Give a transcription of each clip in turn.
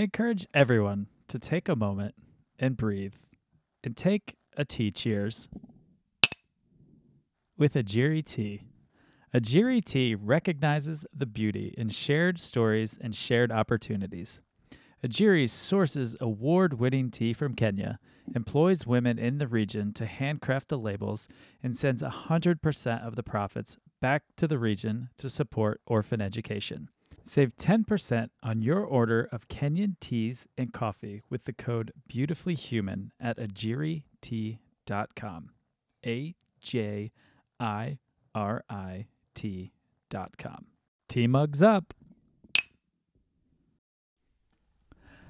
I encourage everyone to take a moment and breathe and take a tea cheers with Ajiri tea. Ajiri tea recognizes the beauty in shared stories and shared opportunities. A Ajiri sources award winning tea from Kenya, employs women in the region to handcraft the labels, and sends 100% of the profits back to the region to support orphan education. Save 10% on your order of Kenyan teas and coffee with the code BeautifullyHuman at ajiritea.com. A J I R I T.com. Tea mugs up.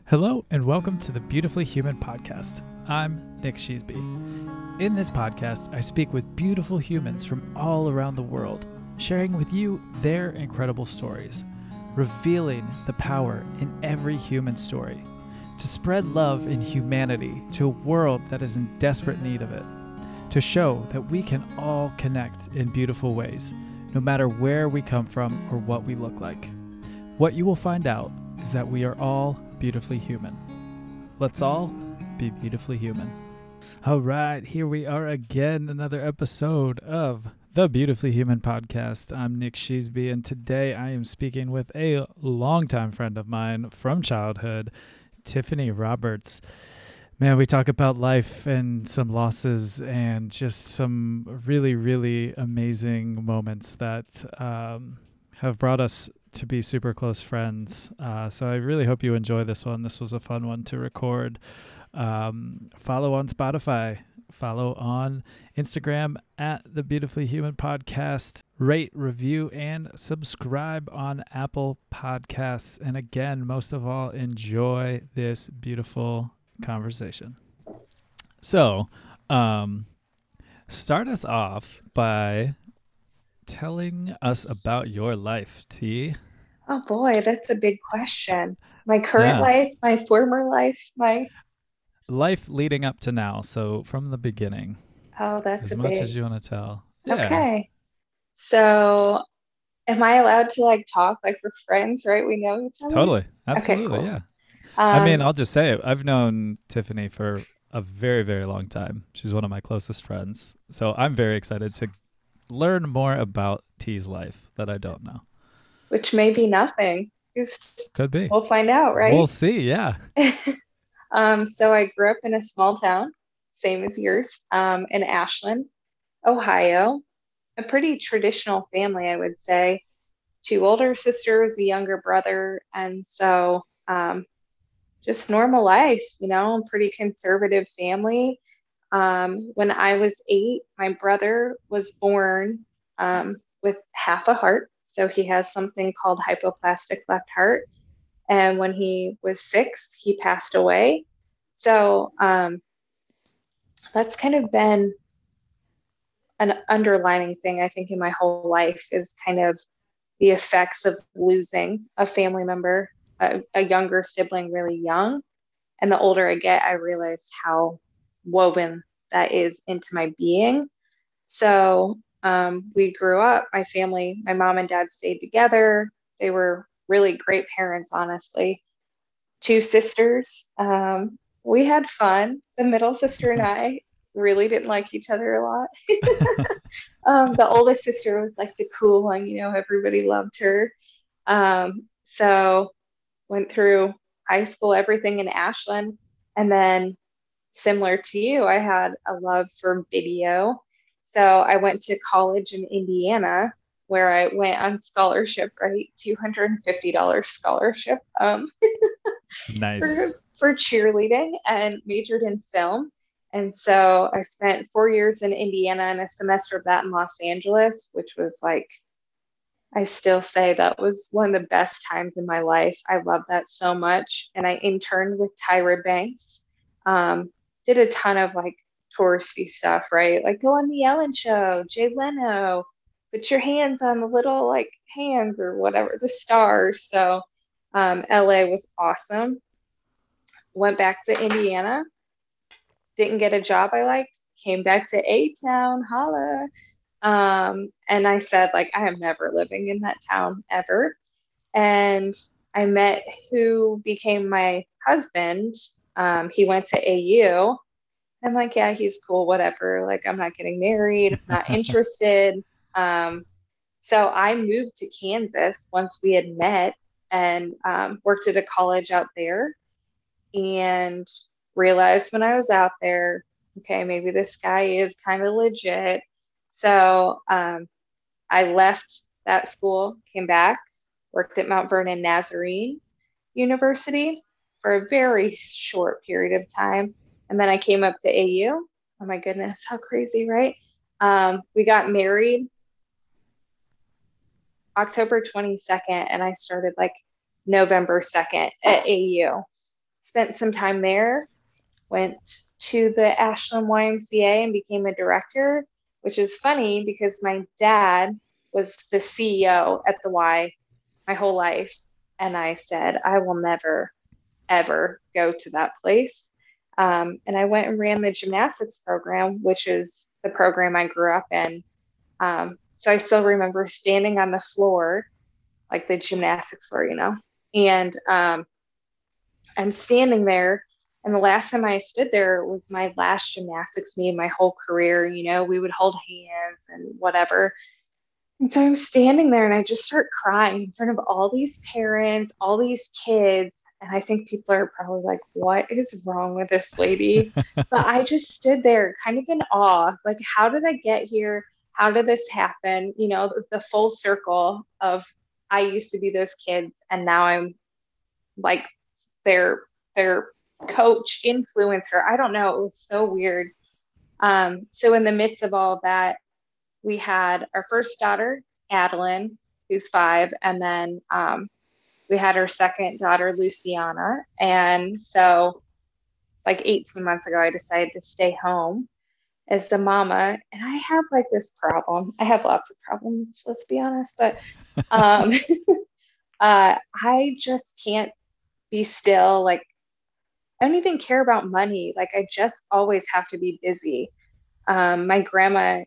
Hello, and welcome to the Beautifully Human podcast. I'm Nick Sheesby. In this podcast, I speak with beautiful humans from all around the world, sharing with you their incredible stories, revealing the power in every human story, to spread love and humanity to a world that is in desperate need of it, to show that we can all connect in beautiful ways, no matter where we come from or what we look like. What you will find out is that we are all beautifully human. Let's all be beautifully human. All right, here we are again, another episode of the Beautifully Human podcast. I'm Nick Sheesby, and today I am speaking with a longtime friend of mine from childhood, Tiffany Roberts. Man, we talk about life and some losses and just some really, really amazing moments that um, have brought us to be super close friends. Uh, so I really hope you enjoy this one. This was a fun one to record. Um, follow on Spotify, follow on Instagram at the Beautifully Human Podcast. Rate, review, and subscribe on Apple Podcasts. And again, most of all, enjoy this beautiful conversation. So, um, start us off by telling us about your life, T. Oh boy, that's a big question. My current yeah. life, my former life, my life leading up to now. So from the beginning. Oh, that's as much big... as you want to tell. Yeah. Okay. So, am I allowed to like talk like we're friends? Right? We know each other. Totally. Absolutely. Okay, cool. Yeah. Um, I mean, I'll just say it. I've known Tiffany for a very, very long time. She's one of my closest friends. So I'm very excited to learn more about T's life that I don't know. Which may be nothing. Could be. We'll find out, right? We'll see. Yeah. um, so I grew up in a small town, same as yours, um, in Ashland, Ohio. A pretty traditional family, I would say. Two older sisters, a younger brother, and so um, just normal life, you know, pretty conservative family. Um, when I was eight, my brother was born um, with half a heart. So he has something called hypoplastic left heart. And when he was six, he passed away. So um, that's kind of been an underlining thing, I think, in my whole life is kind of the effects of losing a family member a, a younger sibling really young. And the older I get, I realized how woven that is into my being. So um, we grew up, my family, my mom and dad stayed together. They were really great parents, honestly. Two sisters. Um, we had fun. The middle sister and I really didn't like each other a lot. um, the oldest sister was like the cool one, you know, everybody loved her. Um, so went through high school, everything in Ashland. And then, similar to you, I had a love for video. So I went to college in Indiana where I went on scholarship, right? $250 scholarship um, nice. for, for cheerleading and majored in film. And so I spent four years in Indiana and a semester of that in Los Angeles, which was like I still say that was one of the best times in my life. I love that so much. And I interned with Tyra Banks. Um, did a ton of like touristy stuff, right? Like go on the Ellen show, Jay Leno, put your hands on the little like hands or whatever, the stars. So um, LA was awesome. Went back to Indiana. Didn't get a job I liked. Came back to A Town, holla. Um, and I said, like, I am never living in that town ever. And I met who became my husband. Um, he went to AU. I'm like, yeah, he's cool, whatever. Like, I'm not getting married, I'm not interested. Um, so I moved to Kansas once we had met and um, worked at a college out there and realized when I was out there, okay, maybe this guy is kind of legit. So um, I left that school, came back, worked at Mount Vernon Nazarene University for a very short period of time. And then I came up to AU. Oh my goodness, how crazy, right? Um, we got married October 22nd, and I started like November 2nd at AU. Spent some time there, went to the Ashland YMCA and became a director, which is funny because my dad was the CEO at the Y my whole life. And I said, I will never, ever go to that place. Um, and I went and ran the gymnastics program, which is the program I grew up in. Um, so I still remember standing on the floor, like the gymnastics floor, you know, and um, I'm standing there. And the last time I stood there was my last gymnastics meet my whole career. You know, we would hold hands and whatever. And so I'm standing there and I just start crying in front of all these parents, all these kids. And I think people are probably like, what is wrong with this lady? but I just stood there kind of in awe. Like, how did I get here? How did this happen? You know, the, the full circle of I used to be those kids and now I'm like their their coach, influencer. I don't know. It was so weird. Um, so in the midst of all of that, we had our first daughter, Adeline, who's five, and then um, we had our second daughter, Luciana. And so, like 18 months ago, I decided to stay home as the mama. And I have like this problem. I have lots of problems, let's be honest, but um, uh, I just can't be still. Like, I don't even care about money. Like, I just always have to be busy. Um, my grandma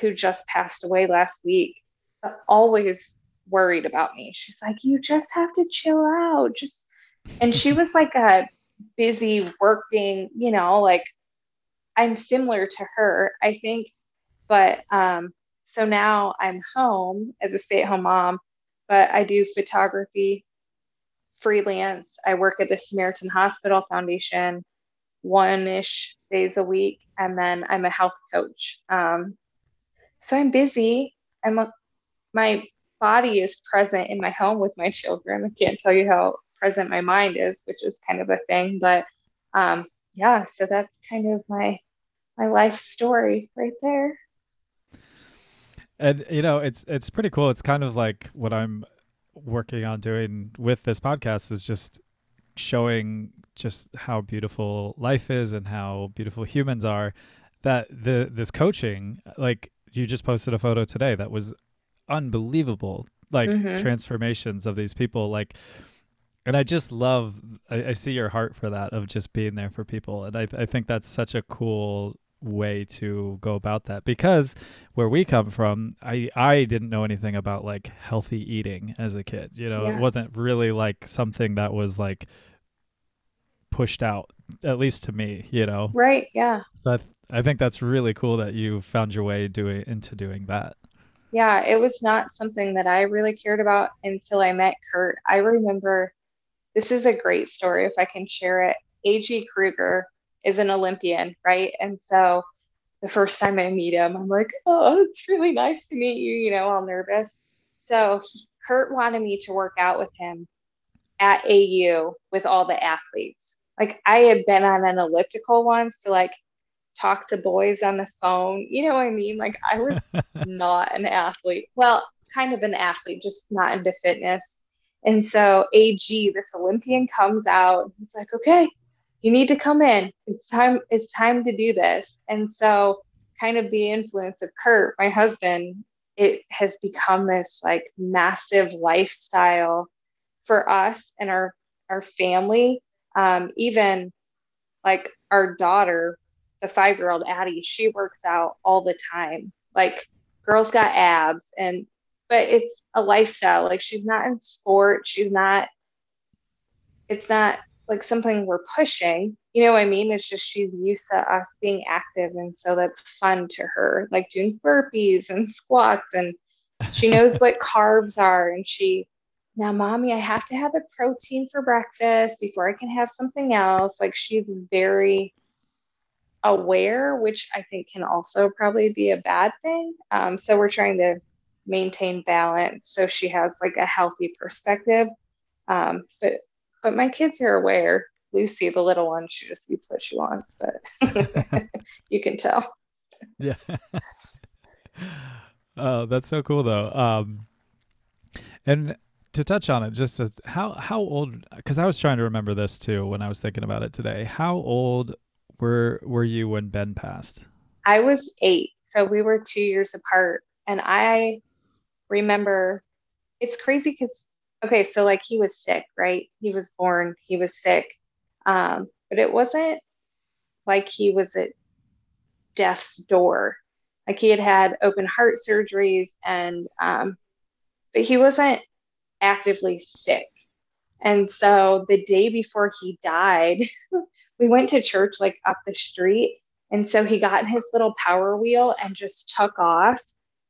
who just passed away last week, always worried about me. She's like, you just have to chill out. Just, and she was like a busy working, you know, like I'm similar to her, I think. But um, so now I'm home as a stay at home mom, but I do photography freelance. I work at the Samaritan Hospital Foundation one ish days a week, and then I'm a health coach. Um, so I'm busy. I'm a, my body is present in my home with my children. I can't tell you how present my mind is, which is kind of a thing. But um, yeah, so that's kind of my my life story right there. And you know, it's it's pretty cool. It's kind of like what I'm working on doing with this podcast is just showing just how beautiful life is and how beautiful humans are that the this coaching like you just posted a photo today that was unbelievable like mm-hmm. transformations of these people like and i just love I, I, see your heart for that of just being there for people and I, I think that's such a cool way to go about that because where we come from i i didn't know anything about like healthy eating as a kid you know yeah. it wasn't really like something that was like pushed out at least to me you know right yeah so i, th- I think that's really cool that you found your way doing into doing that. Yeah, it was not something that I really cared about until I met Kurt. I remember this is a great story if I can share it. AG Kruger is an Olympian, right? And so the first time I meet him, I'm like, oh, it's really nice to meet you, you know, all nervous. So he, Kurt wanted me to work out with him at AU with all the athletes. Like I had been on an elliptical once to like talk to boys on the phone. You know what I mean? Like I was not an athlete. Well, kind of an athlete, just not into fitness. And so AG, this Olympian comes out. He's like, okay, you need to come in. It's time, it's time to do this. And so kind of the influence of Kurt, my husband, it has become this like massive lifestyle for us and our our family. Um, even like our daughter the five year old Addie, she works out all the time. Like girls got abs and but it's a lifestyle. Like she's not in sport, she's not it's not like something we're pushing. You know what I mean? It's just she's used to us being active. And so that's fun to her, like doing burpees and squats. And she knows what carbs are. And she, now, mommy, I have to have a protein for breakfast before I can have something else. Like she's very aware, which I think can also probably be a bad thing. Um, so we're trying to maintain balance so she has like a healthy perspective. Um, but but my kids are aware. Lucy, the little one, she just eats what she wants, but you can tell. Yeah. oh, that's so cool though. Um, and to touch on it, just as, how how old? Because I was trying to remember this too when I was thinking about it today. How old were were you when Ben passed? I was eight, so we were two years apart, and I remember. It's crazy because okay, so like he was sick, right? He was born, he was sick. Um, but it wasn't like he was at death's door. Like he had had open heart surgeries and, um, but he wasn't actively sick. And so the day before he died, we went to church like up the street. And so he got in his little power wheel and just took off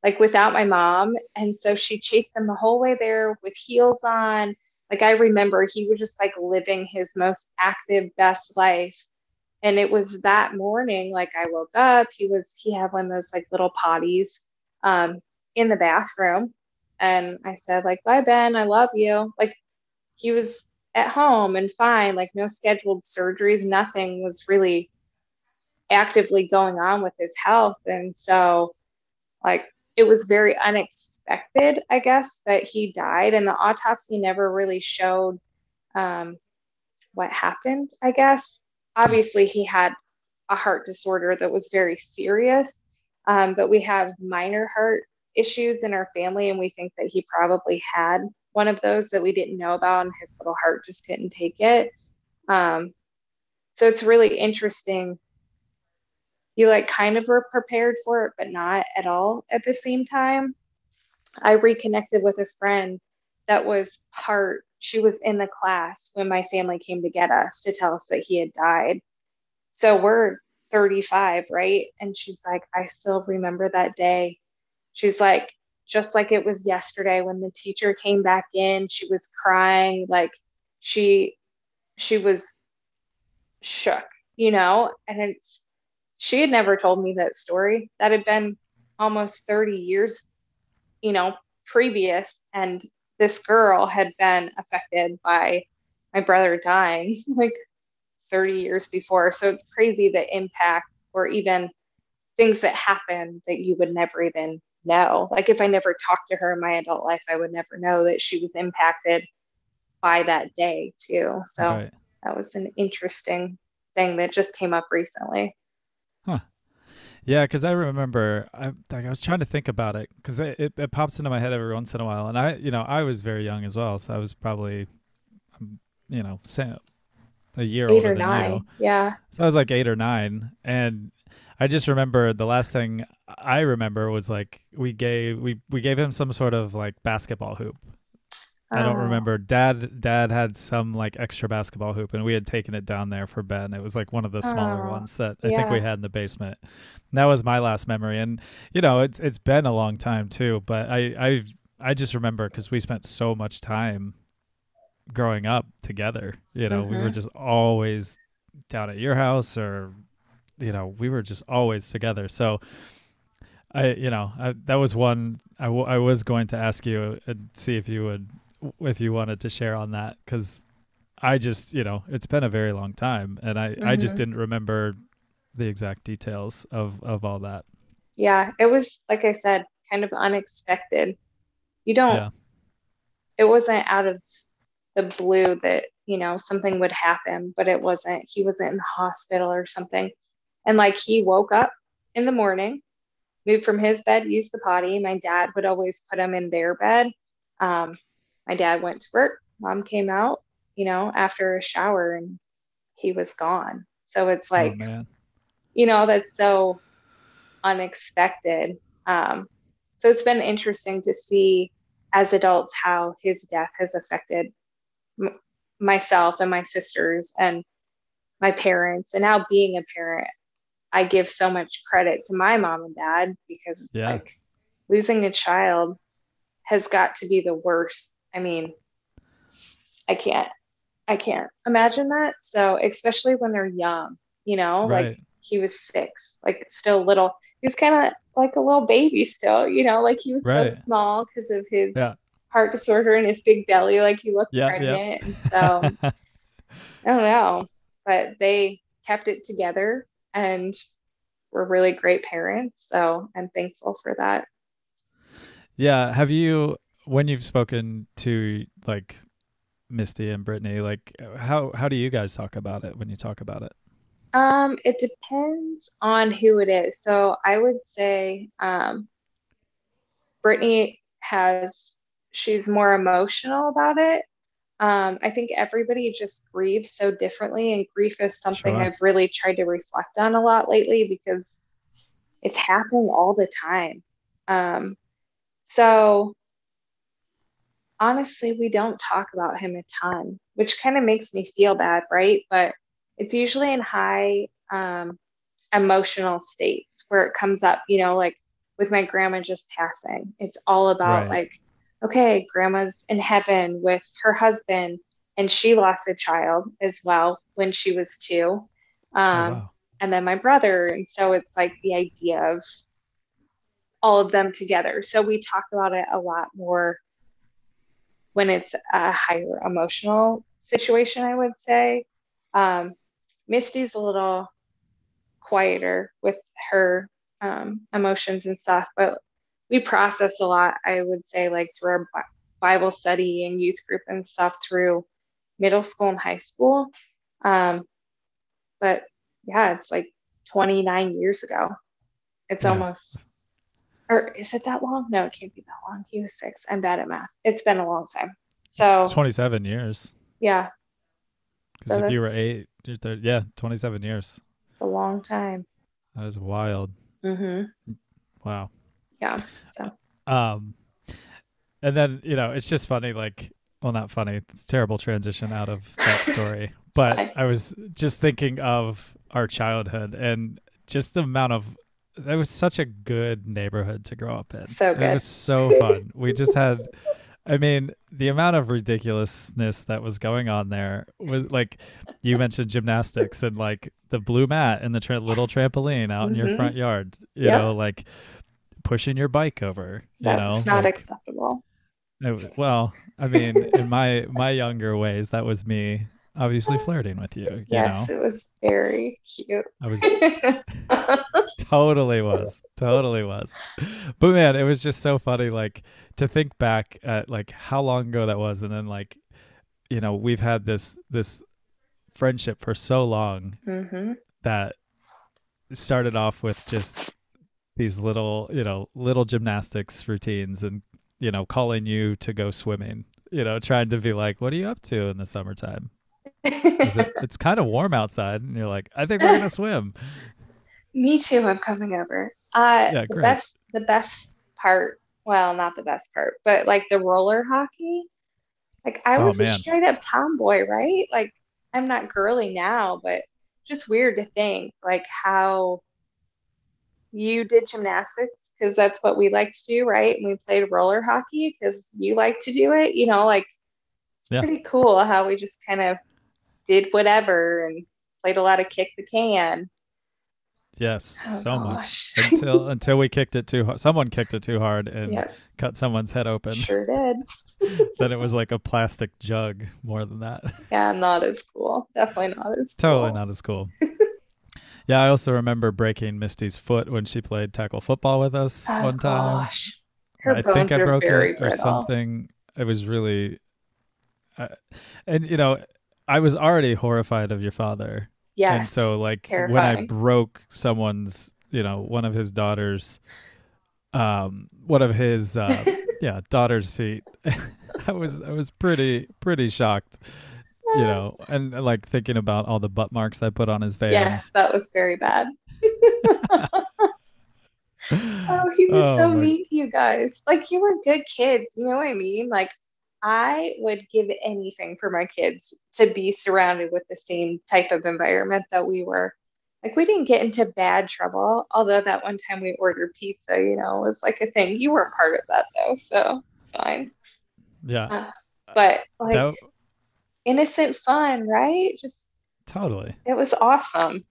like without my mom. And so she chased him the whole way there with heels on. Like I remember he was just like living his most active, best life. And it was that morning, like I woke up, he was, he had one of those like little potties um, in the bathroom. And I said, like, bye, Ben, I love you. Like he was at home and fine, like no scheduled surgeries, nothing was really actively going on with his health. And so, like, it was very unexpected, I guess, that he died, and the autopsy never really showed um, what happened. I guess obviously he had a heart disorder that was very serious, um, but we have minor heart issues in our family, and we think that he probably had one of those that we didn't know about, and his little heart just didn't take it. Um, so it's really interesting you like kind of were prepared for it, but not at all at the same time. I reconnected with a friend that was part, she was in the class when my family came to get us to tell us that he had died. So we're 35, right? And she's like, I still remember that day. She's like, just like it was yesterday when the teacher came back in, she was crying, like she she was shook, you know, and it's she had never told me that story. That had been almost 30 years, you know, previous. And this girl had been affected by my brother dying like 30 years before. So it's crazy the impact or even things that happen that you would never even know. Like if I never talked to her in my adult life, I would never know that she was impacted by that day too. So right. that was an interesting thing that just came up recently. Yeah, because I remember I like I was trying to think about it because it, it, it, pops into my head every once in a while, and I you know I was very young as well, so I was probably um, you know a year eight older or nine. you. Yeah. So I was like eight or nine, and I just remember the last thing I remember was like we gave we we gave him some sort of like basketball hoop, I don't oh. remember. Dad dad had some like extra basketball hoop and we had taken it down there for Ben. It was like one of the smaller oh, ones that I yeah. think we had in the basement. And that was my last memory and you know, it's it's been a long time too, but I I I just remember cuz we spent so much time growing up together. You know, mm-hmm. we were mm-hmm. just always down at your house or you know, we were just always together. So I, you know, I, that was one I, w- I was going to ask you and see if you would if you wanted to share on that because I just you know it's been a very long time and I mm-hmm. I just mm-hmm. didn't remember the exact details of of all that. Yeah, it was like I said, kind of unexpected. You don't. Yeah. It wasn't out of the blue that you know something would happen, but it wasn't. He wasn't in the hospital or something, and like he woke up in the morning, moved from his bed, used the potty. My dad would always put him in their bed. Um, my dad went to work mom came out you know after a shower and he was gone. So it's oh, like oh, you know that's so unexpected. Um, so it's been interesting to see as adults how his death has affected myself and my sisters and my parents and now being a parent i give so much credit to my mom and dad because it's Yeah. like losing a child has got to be the worst i mean i can't i can't imagine that so especially when they're young you know Right. like he was six like still little he was kind of like a little baby still you know like he was Right. so small because of his Yeah. heart disorder and his big belly like he looked pregnant so I don't know, but they kept it together and were really great parents. So I'm thankful for that. yeah. Have you, when you've spoken to like Misty and Brittany, like how how do you guys talk about it when you talk about it? Um, it depends on who it is. So I would say um, Brittany has, she's more emotional about it. Um, I think everybody just grieves so differently, and grief is something Sure. I've really tried to reflect on a lot lately because it's happening all the time. Um, so honestly, we don't talk about him a ton, which kind of makes me feel bad, right? But it's usually in high um, emotional states where it comes up, you know, like with my grandma just passing. It's all about Right. like, okay, grandma's in heaven with her husband, and she lost a child as well when she was two. Oh, Um, wow. and then my brother. And so it's like the idea of all of them together. So we talk about it a lot more when it's a higher emotional situation, I would say. Um, Misty's a little quieter with her um, emotions and stuff, but we process a lot, I would say, like through our Bible study and youth group and stuff through middle school and high school. Um, but yeah, it's like 29 years ago. It's Yeah. almost, or is it that long? No, it can't be that long. He was six. I'm bad at math. It's been a long time. So It's 27 years. yeah, Because So if you were eight, yeah, 27 years. it's a long time. That was wild. hmm Wow. Yeah. So Um, and then you know it's just funny, like well, not funny. It's a terrible transition out of that story. but. I was just thinking of our childhood and just the amount of. That was such a good neighborhood to grow up in. So good. It was so fun. we just had. I mean, the amount of ridiculousness that was going on there was like you mentioned gymnastics and like the blue mat and the tra- little trampoline out in your Mhm. front yard. You Yep. know, like pushing your bike over. You that's know, not like, acceptable. it well, I mean, in my my younger ways, that was me obviously flirting with you. You Yes, know, it was very cute. I was totally was totally was but man it was just so funny like to think back at like how long ago that was and then like you know we've had this this friendship for so long hmm that started off with just these little you know little gymnastics routines and you know calling you to go swimming you know trying to be like what are you up to in the summertime it, it's kind of warm outside and you're like i think we're gonna swim Me too. I'm coming over. Uh, Yeah, the best, the best part. Well, not the best part, but like the roller hockey. Like I Oh, was a straight up tomboy, right? Like I'm not girly now, but just weird to think like how you did gymnastics because that's what we like to do, right? And we played roller hockey because you like to do it. You know, like it's Yeah. pretty cool how we just kind of did whatever and played a lot of kick the can. yes Oh, so much until until we kicked it too hard someone kicked it too hard and Yep, cut someone's head open sure did. then it was like a plastic jug more than that Yeah, not as cool. Definitely not as totally cool. not as cool yeah i also remember breaking misty's foot when she played tackle football with us Oh, one time gosh. Her i think i broke it or brittle. something it was really uh, and you know i was already horrified of your father Yes. and so like when i broke someone's you know one of his daughters um one of his uh yeah daughter's feet i was i was pretty pretty shocked you know and like thinking about all the butt marks i put on his van Yes, that was very bad. Oh, he was Oh, so my- mean to you guys. Like you were good kids, you know what I mean? Like I would give anything for my kids to be surrounded with the same type of environment that we were. Like we didn't get into bad trouble, although that one time we ordered pizza, you know, was like a thing. You weren't part of that though, so it's fine. Yeah. Uh, but like innocent fun, right? Just totally. it was awesome.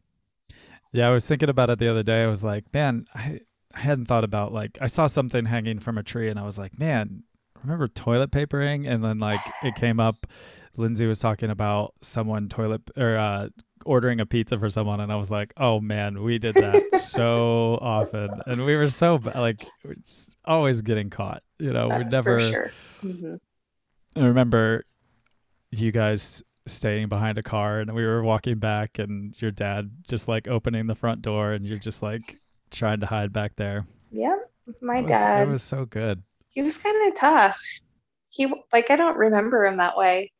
Yeah, I was thinking about it the other day. I was like, man, I, I hadn't thought about like I saw something hanging from a tree and I was like, man, remember toilet papering? And then like it came up Lindsay was talking about someone toilet or uh ordering a pizza for someone and I was like, "Oh man, we did that so often." And we were so like we're always getting caught, you know. Uh, We never for sure. Mhm. I remember you guys staying behind a car and we were walking back and your dad just like opening the front door and you're just like trying to hide back there. Yep. My it was, dad. It was so good. He was kind of tough. He like I don't remember him that way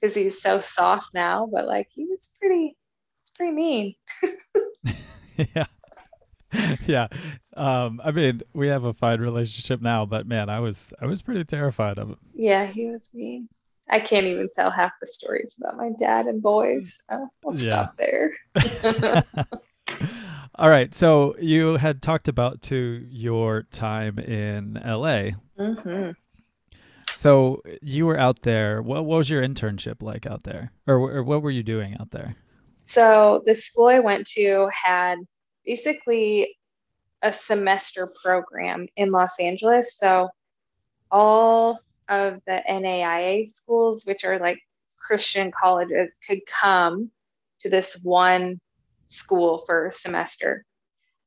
because he's so soft now, but like he was pretty it's pretty mean. yeah. yeah. Um I mean, we have a fine relationship now, but man, I was I was pretty terrified of him. Yeah, he was mean. I can't even tell half the stories about my dad and boys. Uh, we'll Yeah. stop there. All right. So you had talked about to your time in LA. hmm So you were out there. What, what was your internship like out there, or, or what were you doing out there? So the school I went to had basically a semester program in Los Angeles. So all of the NAIA schools, which are like Christian colleges, could come to this one school for a semester.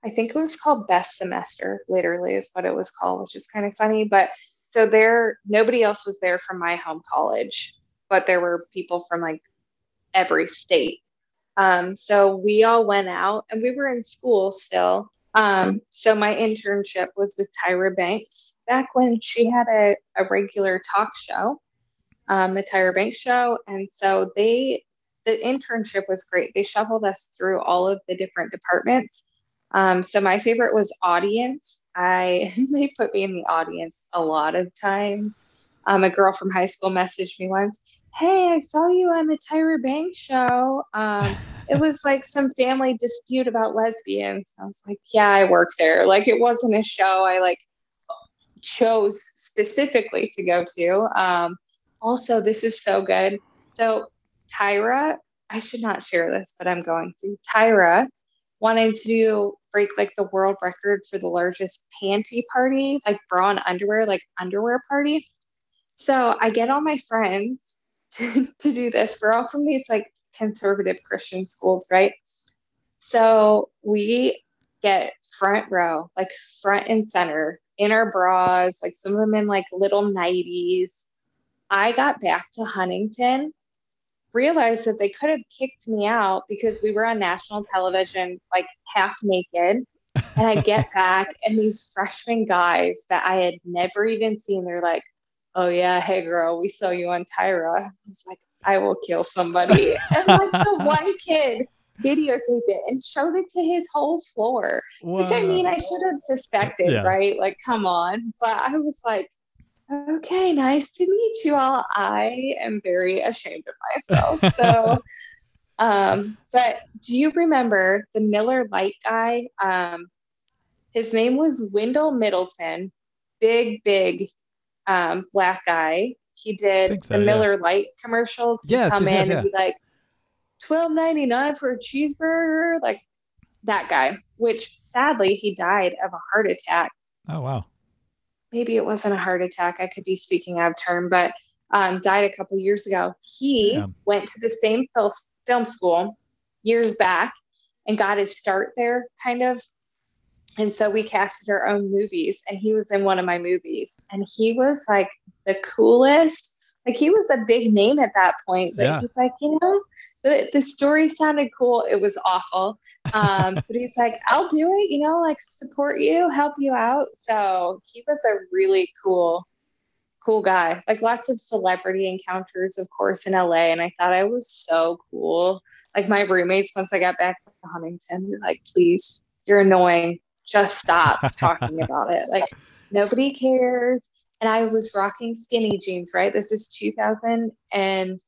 I think it was called Best Semester, literally is what it was called, which is kind of funny. But so there, nobody else was there from my home college, but there were people from like every state. Um, so we all went out and we were in school still. Um, so my internship was with Tyra Banks back when she had a, a regular talk show, um, the Tyra Banks show. And so they, the internship was great. They shuffled us through all of the different departments. Um, so my favorite was audience. I they put me in the audience a lot of times. Um, a girl from high school messaged me once, "Hey, I saw you on the Tyra Banks show. Um, it was like some family dispute about lesbians." I was like, "Yeah, I work there. Like it wasn't a show I like chose specifically to go to." Um, also, this is so good. So Tyra, I should not share this, but I'm going to. Tyra wanted to break like the world record for the largest panty party, like bra and underwear, like underwear party. So I get all my friends to, to do this. We're all from these like conservative Christian schools, right? So we get front row, like front and center in our bras, like some of them in like little nighties. I got back to Huntington realized that they could have kicked me out because we were on national television, like half naked. And I get back, and these freshman guys that I had never even seen, they're like, Oh, yeah, hey, girl, we saw you on Tyra. I was like, I will kill somebody. and like the one kid videotaped it and showed it to his whole floor, which I mean, I should have suspected, Yeah. right? Like, come on. But I was like, Okay, nice to meet you all. I am very ashamed of myself. So, um, but do you remember the Miller Lite guy? Um, his name was Wendell Middleton, big, big um, black guy. He did so, the yeah. Miller Lite commercials. He'd Yes, come yes, in yes, and be like, twelve ninety nine for a cheeseburger, like that guy. Which sadly he died of a heart attack oh wow. Maybe it wasn't a heart attack. I could be speaking out of turn, but um, died a couple years ago. He Yeah. went to the same fil- film school years back and got his start there, kind of. And so we casted our own movies, and he was in one of my movies, and he was like the coolest. Like he was a big name at that point, but Yeah. he's like, you know, the, the story sounded cool. It was awful. Um, but he's like, I'll do it, you know, like support you, help you out. So he was a really cool, cool guy. Like lots of celebrity encounters, of course, in LA. And I thought I was so cool. Like my roommates, once I got back to Huntington, were like, please, you're annoying. Just stop talking about it. Like nobody cares. and I was rocking skinny jeans, right? This is 2000 and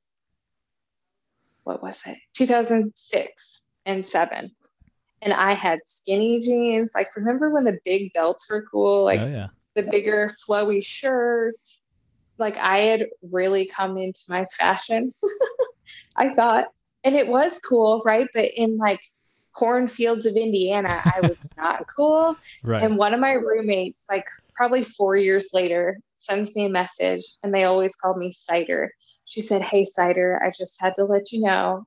what was it? 2006 and 7. And I had skinny jeans. Like remember when the big belts were cool? Like oh yeah. the bigger flowy shirts. Like I had really come into my fashion. I thought and it was cool, right? But in like cornfields of Indiana, I was not cool. Right. And one of my roommates, like probably four years later, sends me a message, and they always called me Cider. She said, Hey, Cider, I just had to let you know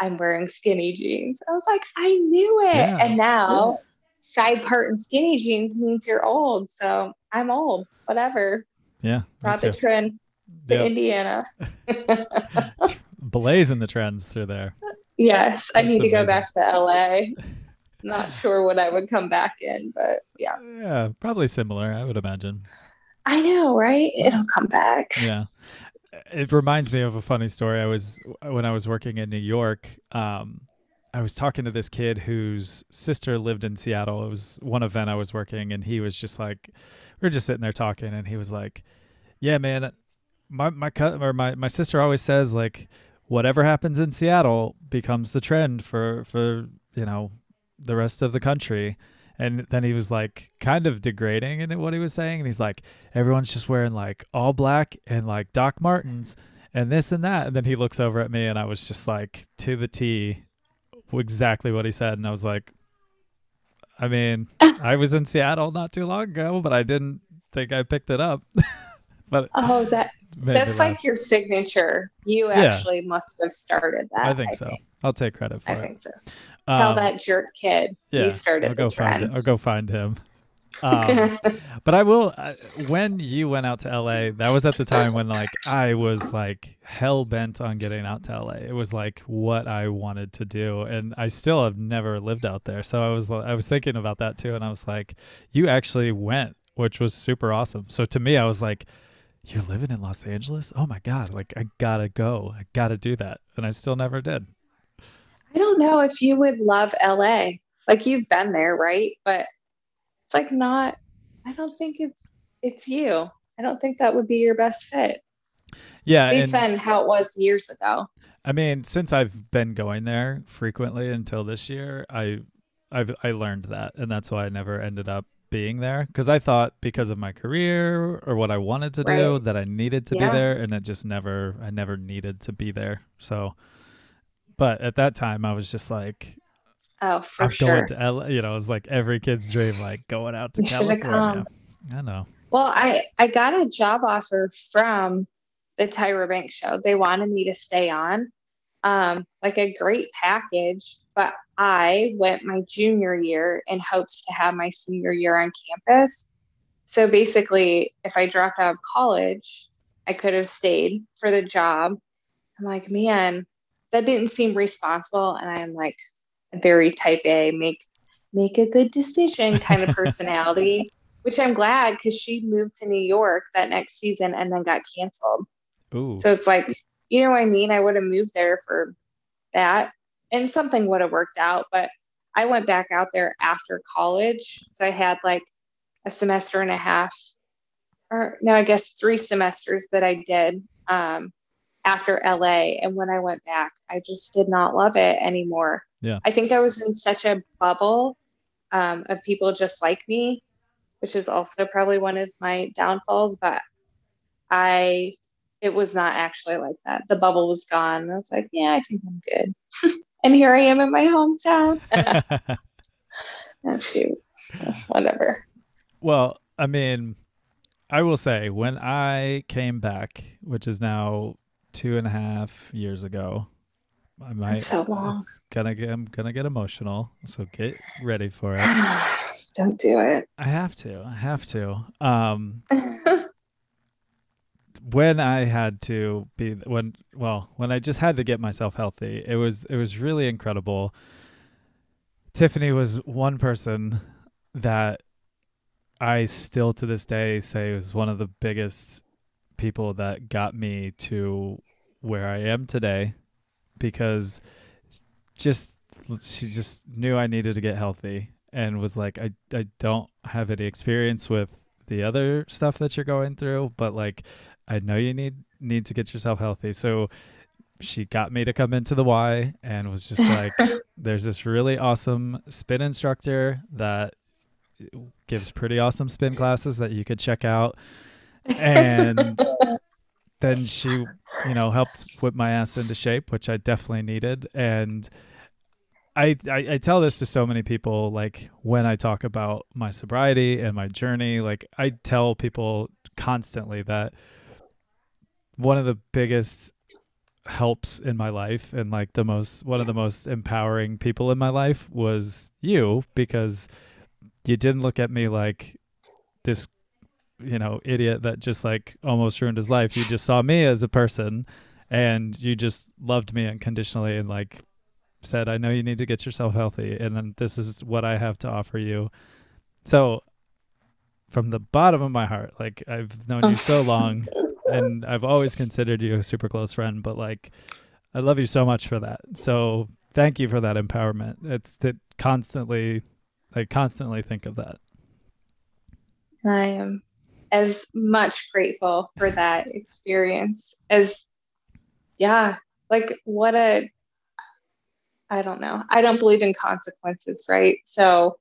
I'm wearing skinny jeans. I was like, I knew it. Yeah. And now side part and skinny jeans means you're old. So I'm old, whatever. yeah. Brought the trend to Yep. Indiana. Blazing the trends through there. yes, I That's need to go back to LA. Not sure what I would come back in, but yeah. Yeah, probably similar, I would imagine. I know, right? It'll come back. Yeah. It reminds me of a funny story. I was when I was working in New York, um, I was talking to this kid whose sister lived in Seattle. It was one event I was working and he was just like we were just sitting there talking and he was like, "Yeah, man, my my co- or my my sister always says like whatever happens in Seattle becomes the trend for for, you know, the rest of the country." And then he was like kind of degrading in what he was saying. And he's like, everyone's just wearing like all black and like Doc Martens and this and that. And then he looks over at me and I was just like to the T exactly what he said. And I was like, I mean, I was in Seattle not too long ago, but I didn't think I picked it up. but Oh, that it made me that's like your signature. You Yeah. actually must have started that. I think so. I'll take credit for I it. think so. Tell Um, that jerk kid yeah, you started I'll go the find trend. it. I'll go find him. Um, But I will. Uh, when you went out to LA, that was at the time when like I was like hell bent on getting out to LA. It was like what I wanted to do, and I still have never lived out there. So I was I was thinking about that too, and I was like, you actually went, which was super awesome. So to me, I was like, you're living in Los Angeles? Oh my god! Like I gotta go. I gotta do that, and I still never did. I don't know if you would love LA. Like you've been there, right? But it's like not I don't think it's it's you. I don't think that would be your best fit. Yeah, Based and- on how it was years ago. I mean, since I've been going there frequently until this year, I I've I learned that and that's why I never ended up being there cuz I thought because of my career or what I wanted to do that I needed to Yeah. be there and it just never I never needed to be there. So but at that time I was just like Oh, for I'm sure. going to LA, you know, it was like every kid's dream like going out to You California. I know. Well, I I got a job offer from the Tyra Banks show. They wanted me to stay on, um, like a great package. But I went my junior year in hopes to have my senior year on campus. So basically, if I dropped out of college, I could have stayed for the job. I'm like, man, that didn't seem responsible. And I'm like a very type A, make make a good decision kind of personality which I'm glad because she moved to New York that next season and then got canceled. Ooh. So it's like, you know what I mean? I would have moved there for that and something would have worked out. But I went back out there after college. So I had like a semester and a half, or no, I guess three semesters that I did um, after LA. And when I went back, I just did not love it anymore. Yeah. I think I was in such a bubble um, of people just like me, which is also probably one of my downfalls. But I, it was not actually like that. The bubble was gone. I was like, yeah, I think I'm good. and here I am in my hometown. oh, shoot. Whatever. Well, I mean, I will say when I came back, which is now two and a half years ago, I might. So long. Gonna get. I'm gonna get emotional. So get ready for it. Don't do it. I have to. I have to. Um, when I had to be when well when I just had to get myself healthy, it was it was really incredible. Tiffany was one person that I still to this day say was one of the biggest people that got me to where I am today because just she just knew I needed to get healthy and was like I I don't have any experience with the other stuff that you're going through, but like I know you need need to get yourself healthy. So she got me to come into the Y and was just like, there's this really awesome spin instructor that gives pretty awesome spin classes that you could check out. And then she, you know, helped whip my ass into shape, which I definitely needed. And I, I, I tell this to so many people, like when I talk about my sobriety and my journey, like I tell people constantly that one of the biggest helps in my life and like the most one of the most empowering people in my life was you because you didn't look at me like this you know idiot that just like almost ruined his life you just saw me as a person and you just loved me unconditionally and like said i know you need to get yourself healthy and then this is what i have to offer you so from the bottom of my heart like i've known you so long and I've always considered you a super close friend, but like I love you so much for that. So thank you for that empowerment. It's to constantly I constantly think of that. I am as much grateful for that experience as yeah, like what a I don't know. I don't believe in consequences, right? So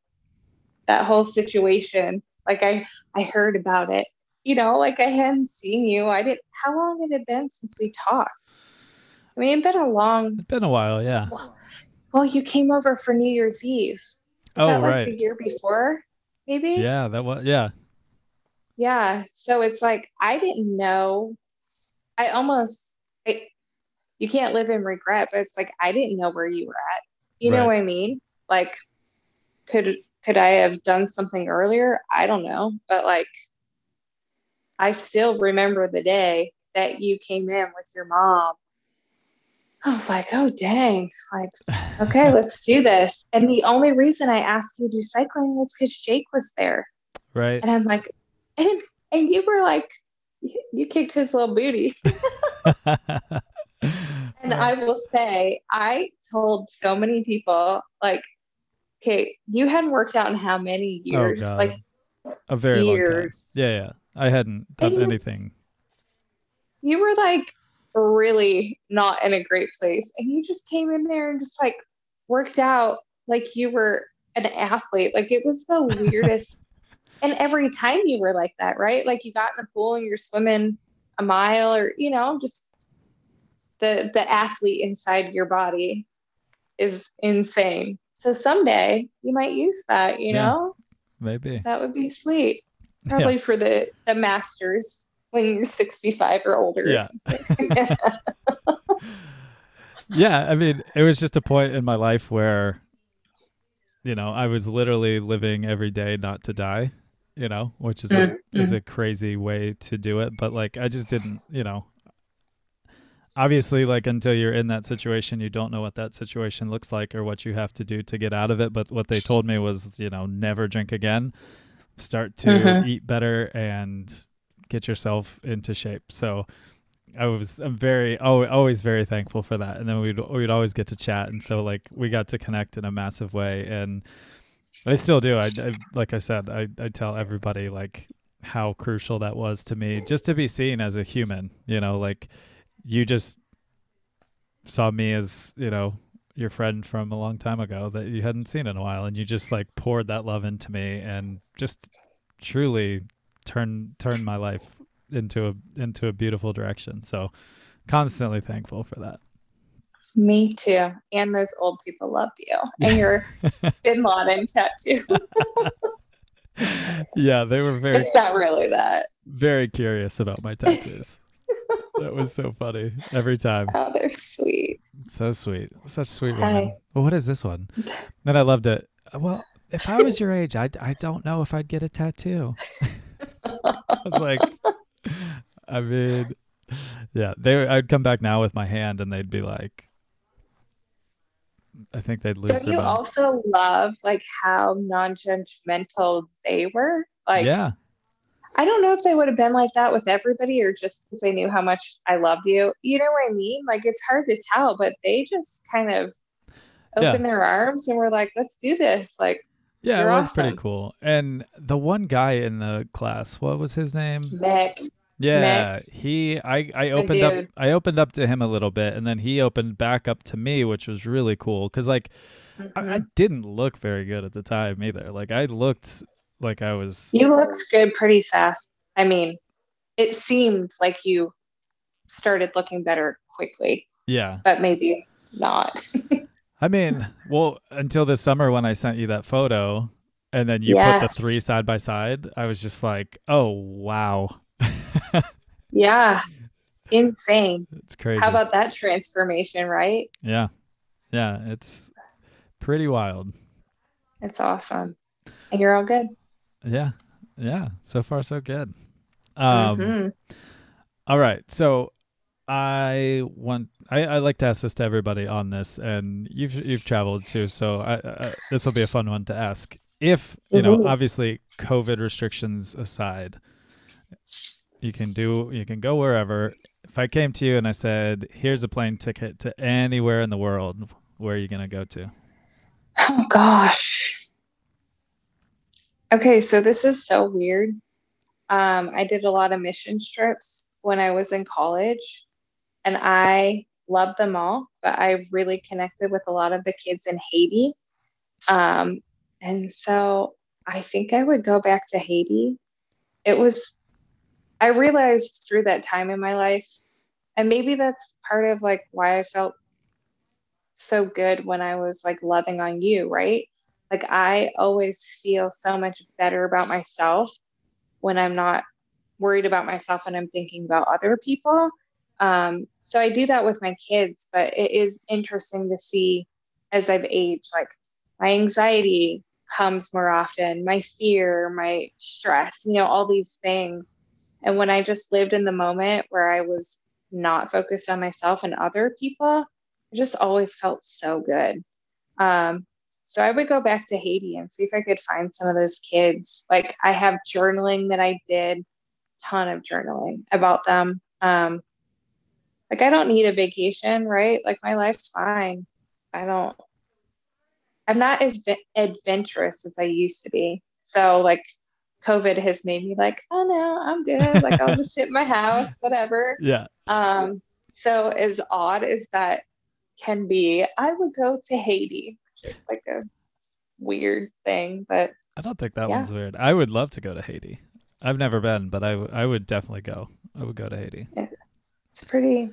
that whole situation, like I I heard about it you know, like I hadn't seen you. I didn't. How long had it been since we talked? I mean, it's been a long. It's been a while, yeah. Well, you came over for New Year's Eve. Was oh, that like right. the year before, maybe? Yeah, that was yeah. Yeah. So it's like I didn't know. I almost. I, you can't live in regret, but it's like I didn't know where you were at. You know what I mean? Like, could could I have done something earlier? I don't know, but like, I still remember the day that you came in with your mom. I was like, oh dang, like, okay, let's do this. And the only reason I asked you to do cycling was because Jake was there. right. And I'm like, and and you were like, you, you kicked his little booty. And I will say, I told so many people, like, okay, you hadn't worked out in how many oh, years? Oh, like a very long time. Yeah, yeah. I hadn't done And anything. you were like really not in a great place. And you just came in there and just like worked out like you were an athlete. Like it was the weirdest. And every time you were like that, right? Like you got in the pool and you're swimming a mile or, you know, just the the athlete inside your body is insane. So someday you might use that, you Yeah. know? Maybe. That would be sweet. Probably for the the masters when you're 65 or older. Yeah. something. yeah, I mean, it was just a point in my life where, you know, I was literally living every day not to die, you know, which is a is a crazy way to do it. But like, I just didn't, you know. Obviously, like until you're in that situation, you don't know what that situation looks like or what you have to do to get out of it. But what they told me was, you know, never drink again, start to Mhm. eat better, and get yourself into shape. So I was I'm very oh, always very thankful for that. And then we'd we'd always get to chat, and so like we got to connect in a massive way, and I still do. I, I like I said, I I tell everybody like how crucial that was to me, just to be seen as a human. You know, like you just saw me as you know your friend from a long time ago that you hadn't seen in a while, and you just like poured that love into me, and just truly turn turn my life into a into a beautiful direction. So constantly thankful for that. Me too. And those old people love you. And your Bin Laden tattoo. yeah, they were very it's not really that. very curious about my tattoos. that was so funny every time. Oh, they're sweet. So sweet. Such sweet Hi. woman. Well, what is this one? Then I loved it. Well, if I was your age, I, I don't know if I'd get a tattoo. I was like, I mean, yeah, they. I'd come back now with my hand, and they'd be like, I think they'd lose Don't you mind. also love like how non-judgmental they were? Like yeah, I don't know if they would have been like that with everybody or just because they knew how much I loved you. You know what I mean? Like it's hard to tell, but they just kind of Yeah. opened their arms and were like, let's do this. Like, Yeah, it was pretty cool. And the one guy in the class, what was his name? Mick. Yeah, he I I opened up. I opened up to him a little bit and then he opened back up to me, which was really cool cuz like I, I Mhm. didn't look very good at the time either. Like I looked like I was You looked good pretty fast. I mean, it seemed like you started looking better quickly, yeah. but maybe not. I mean, well, until this summer when I sent you that photo and then you put the three side by side, I was just like, "Oh, wow." yeah. Insane. it's crazy. How about that transformation, right? Yeah. Yeah, it's pretty wild. It's awesome. And you're all good. Yeah. Yeah. So far so good. Um Mhm. all right. So I want I, I like to ask this to everybody on this and you've you've traveled too, so I, I this will be a fun one to ask. If, you know, Mhm. obviously COVID restrictions aside, you can do you can go wherever. If I came to you and I said, "Here's a plane ticket to anywhere in the world, where are you going to go to?" Oh gosh. Okay, so this is so weird. Um, I did a lot of mission trips when I was in college, and I loved them all, but I really connected with a lot of the kids in Haiti. Um, and so I think I would go back to Haiti. It was, I realized through that time in my life, and maybe that's part of like why I felt so good when I was like loving on you, right? Like I always feel so much better about myself when I'm not worried about myself and I'm thinking about other people. Um, so I do that with my kids, but it is interesting to see as I've aged, like my anxiety comes more often, my fear, my stress, you know, all these things. And when I just lived in the moment where I was not focused on myself and other people, I just always felt so good. Um, so I would go back to Haiti and see if I could find some of those kids. Like I have journaling that I did, ton of journaling about them. Um, like I don't need a vacation, right? Like my life's fine. I don't. I'm not as adventurous as I used to be. So like COVID has made me like, oh no, I'm good. Like I'll just sit in my house, whatever. Yeah. Um, so as odd as that can be, I would go to Haiti. It's like a weird thing, but I don't think that Yeah. one's weird. I would love to go to Haiti. I've never been, but I, w- I would definitely go. I would go to Haiti. it's pretty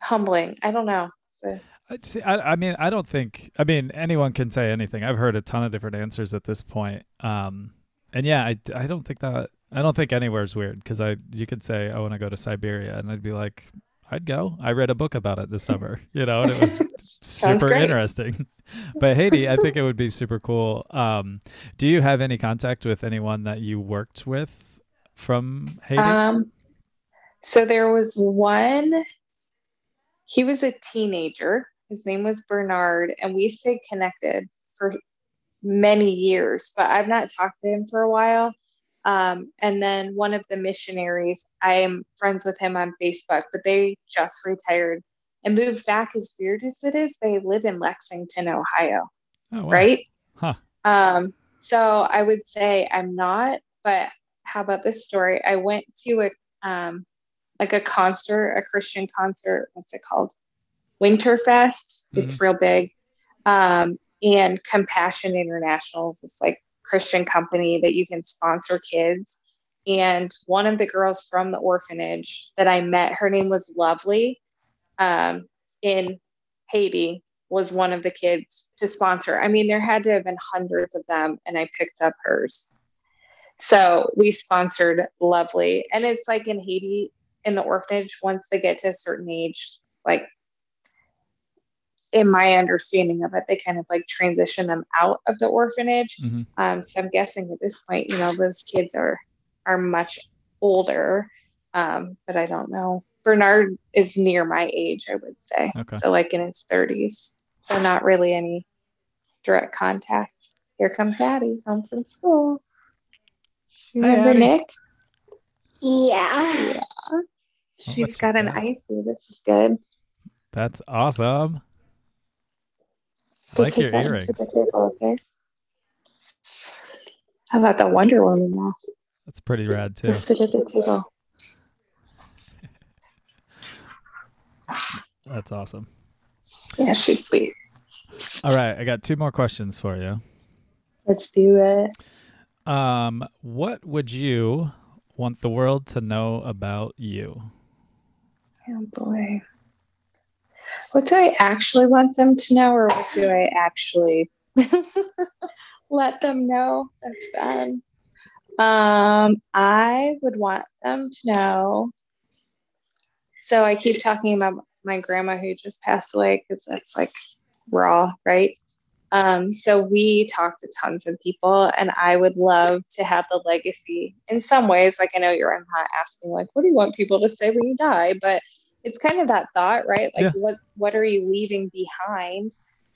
humbling. I don't know. So I see. I, I mean, I don't think. I mean, anyone can say anything. I've heard a ton of different answers at this point. Um, and yeah, I, I don't think that. I don't think anywhere's weird because I you could say I want to go to Siberia and I'd be like, I'd go. I read a book about it this summer, you know, and it was super great. interesting. But Haiti, I think it would be super cool. Um, do you have any contact with anyone that you worked with from Haiti? Um, so there was one, he was a teenager. His name was Bernard, and we stayed connected for many years, but I've not talked to him for a while. Um, and then one of the missionaries, I am friends with him on Facebook, but they just retired and moved back. As weird as it is, they live in Lexington, Ohio oh, wow. right? Huh. Um, so I would say I'm not, but how about this story? I went to a um like a concert, a Christian concert, what's it called? Winterfest. It's real big. Um, and Compassion International is this like Christian company that you can sponsor kids. And one of the girls from the orphanage that I met, her name was Lovely, um, in Haiti, was one of the kids to sponsor. I mean, there had to have been hundreds of them, and I picked up hers. So we sponsored Lovely. And it's like in Haiti, in the orphanage, once they get to a certain age, like in my understanding of it, they kind of like transition them out of the orphanage. hmm Um, so I'm guessing at this point, you know, those kids are are much older, um, but I don't know. Bernard is near my age, I would say. Okay. So like in his 30s. So not really any direct contact. Here comes Addie home from school. You Hi, Remember Addie. Nick? Yeah. She's that's got an okay. icy. This is good. That's awesome. I like your earrings. table, okay? How about the Wonder Woman mask? That's pretty rad too. Sit at the table. That's awesome. Yeah, she's sweet. All right, I got two more questions for you. Let's do it. Um, what would you want the world to know about you? Oh boy. What do I actually want them to know, or what do I actually let them know? That's bad. Um, I would want them to know. So I keep talking about my grandma who just passed away because that's like raw, right? Um, so we talk to tons of people, and I would love to have the legacy in some ways. Like I know you're I'm not asking like, what do you want people to say when you die? But it's kind of that thought, right? Like Yeah. what what are you leaving behind?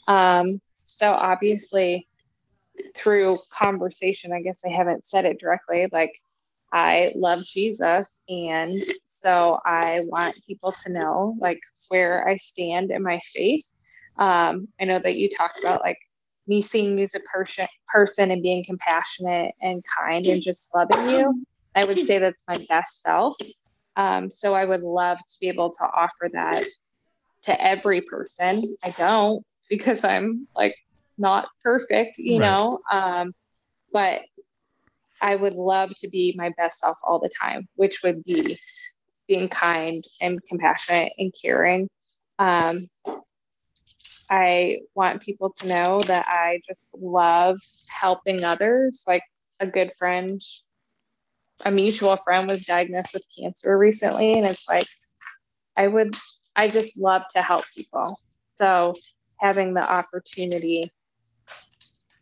Um, so obviously through conversation, I guess I haven't said it directly, like I love Jesus. And so I want people to know like where I stand in my faith. Um, I know that you talked about like me seeing you as a person person and being compassionate and kind and just loving you. I would say that's my best self. Um, so I would love to be able to offer that to every person. I don't because I'm like not perfect, you Right. know. Um, but I would love to be my best self all the time, which would be being kind and compassionate and caring. Um, I want people to know that I just love helping others. Like a good friend, a mutual friend was diagnosed with cancer recently, and it's like I would, I just love to help people. So having the opportunity,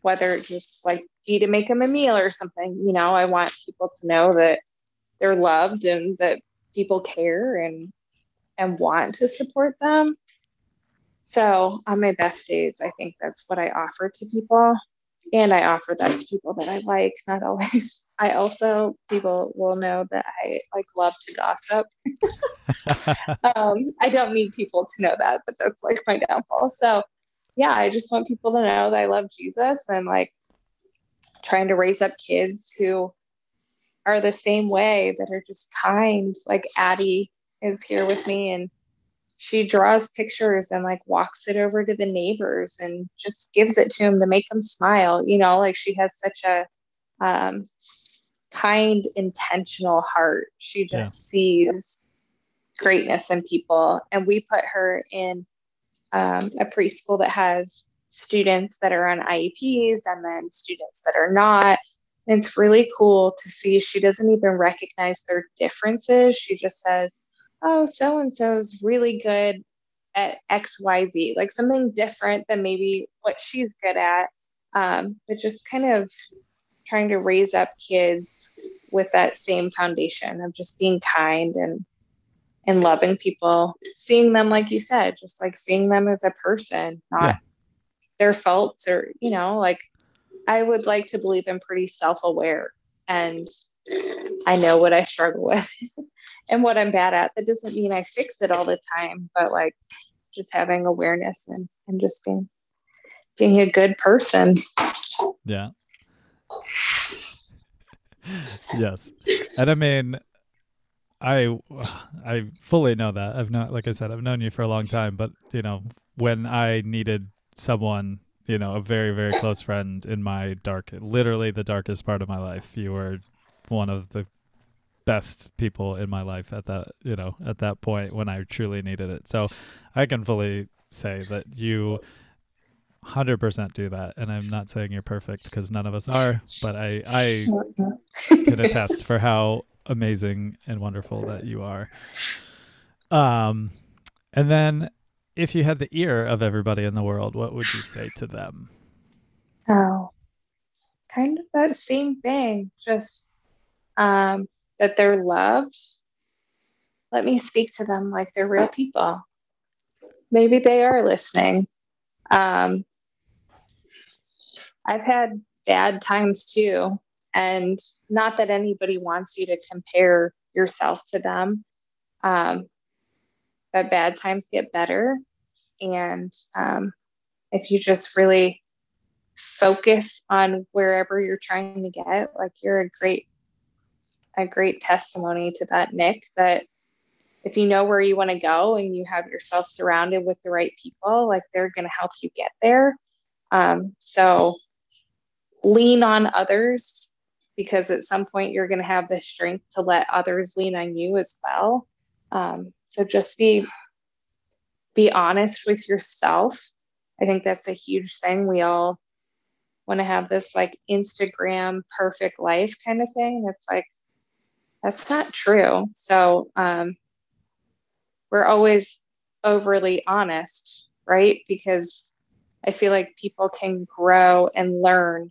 whether it's just like be to make them a meal or something, you know, I want people to know that they're loved and that people care and and want to support them. So on my best days, I think that's what I offer to people. And I offer that to people that I like, not always. I also, people will know that I like love to gossip. um, I don't need people to know that, but that's like my downfall. So yeah, I just want people to know that I love Jesus and like trying to raise up kids who are the same way that are just kind. Like Addie is here with me and she draws pictures and like walks it over to the neighbors and just gives it to them to make them smile. You know, like she has such a um, kind, intentional heart. She just Yeah. sees greatness in people. And we put her in um, a preschool that has students that are on IEPs and then students that are not. And it's really cool to see she doesn't even recognize their differences. She just says, Oh, so and so is really good at XYZ, like something different than maybe what she's good at. Um, but just kind of trying to raise up kids with that same foundation of just being kind and and loving people, seeing them like you said, just like seeing them as a person, not Yeah. their faults or you know, like I would like to believe I'm pretty self-aware and I know what I struggle with and what I'm bad at. That doesn't mean I fix it all the time, but like just having awareness and, and just being being a good person. Yeah. yes. And I mean, I I fully know that. I've known, like I said, I've known you for a long time. But you know, when I needed someone, you know, a very very close friend in my dark, literally the darkest part of my life, you were one of the best people in my life at that you know at that point when I truly needed it. So I can fully say that you 100% do that. And i'm not saying you're perfect because none of us are but i i can attest for how amazing and wonderful that you are. Um and then if you had the ear of everybody in the world what would you say to them? Oh, kind of that same thing, just um, that they're loved. Let me speak to them like they're real people. Maybe they are listening. Um, I've had bad times too, and not that anybody wants you to compare yourself to them, um, but bad times get better. And um, if you just really focus on wherever you're trying to get. Like you're a great, a great testimony to that, Nick, that if you know where you want to go and you have yourself surrounded with the right people, like they're going to help you get there. Um, so lean on others because at some point you're going to have the strength to let others lean on you as well. Um, so just be be honest with yourself. I think that's a huge thing. We all want to have this like Instagram perfect life kind of thing. That's like that's not true. So um, we're always overly honest, right? Because I feel like people can grow and learn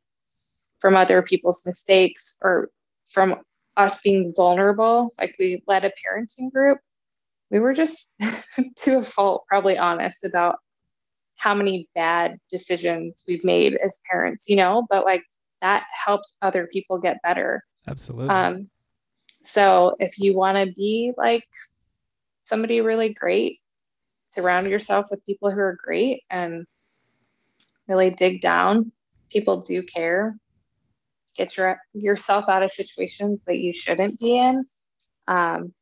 from other people's mistakes or from us being vulnerable. Like we led a parenting group. We were just to a fault, probably honest about how many bad decisions we've made as parents, you know, but like that helped other people get better. Absolutely. Um, so if you want to be like somebody really great, surround yourself with people who are great and really dig down. People do care. Get your yourself out of situations that you shouldn't be in. Um,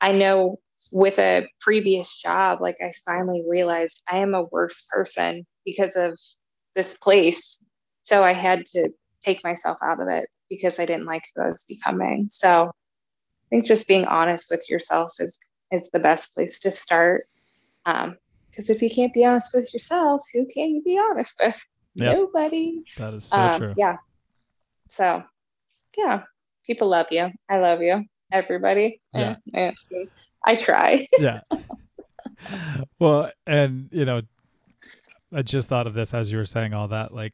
I know with a previous job, like I finally realized I am a worse person because of this place. So I had to take myself out of it because I didn't like who I was becoming. So I think just being honest with yourself is is the best place to start. Um, because if you can't be honest with yourself, who can you be honest with? Yep. Nobody. That is so Um, true. yeah. So, yeah, people love you. I love you, everybody. Yeah. And- and I try. yeah. well, and you know, I just thought of this as you were saying all that. Like,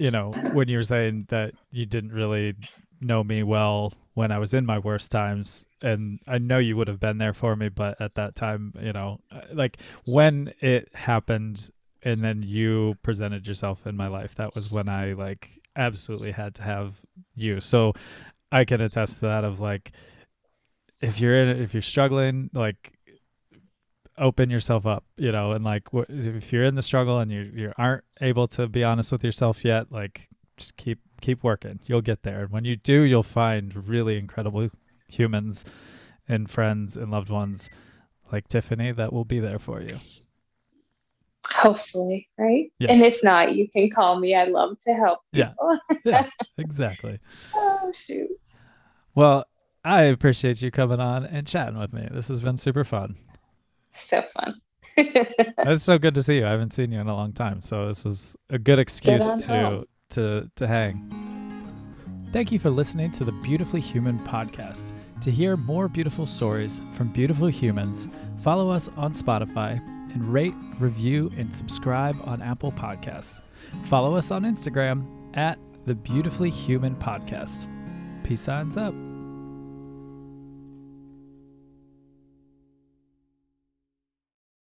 you know, when you were saying that you didn't really know me well when I was in my worst times, and I know you would have been there for me, but at that time, you know, uh, like when it happened. And then you presented yourself in my life. That was when I like absolutely had to have you. So I can attest to that of like if you're in if you're struggling, like open yourself up, you know, and like wh- if you're in the struggle and you you aren't able to be honest with yourself yet, like just keep keep working. You'll get there. And when you do, you'll find really incredible humans and friends and loved ones like Tiffany that will be there for you. Hopefully, right? Yes. And if not, you can call me. I love to help Yeah. Yeah, exactly. oh shoot. Well, I appreciate you coming on and chatting with me. This has been super fun. So fun. It's so good to see you. I haven't seen you in a long time, so this was a good excuse to home. to to hang. Thank you for listening to the Beautifully Human podcast. To hear more beautiful stories from beautiful humans, follow us on Spotify and rate, review, and subscribe on Apple Podcasts. Follow us on Instagram at the Beautifully Human Podcast. Peace signs up.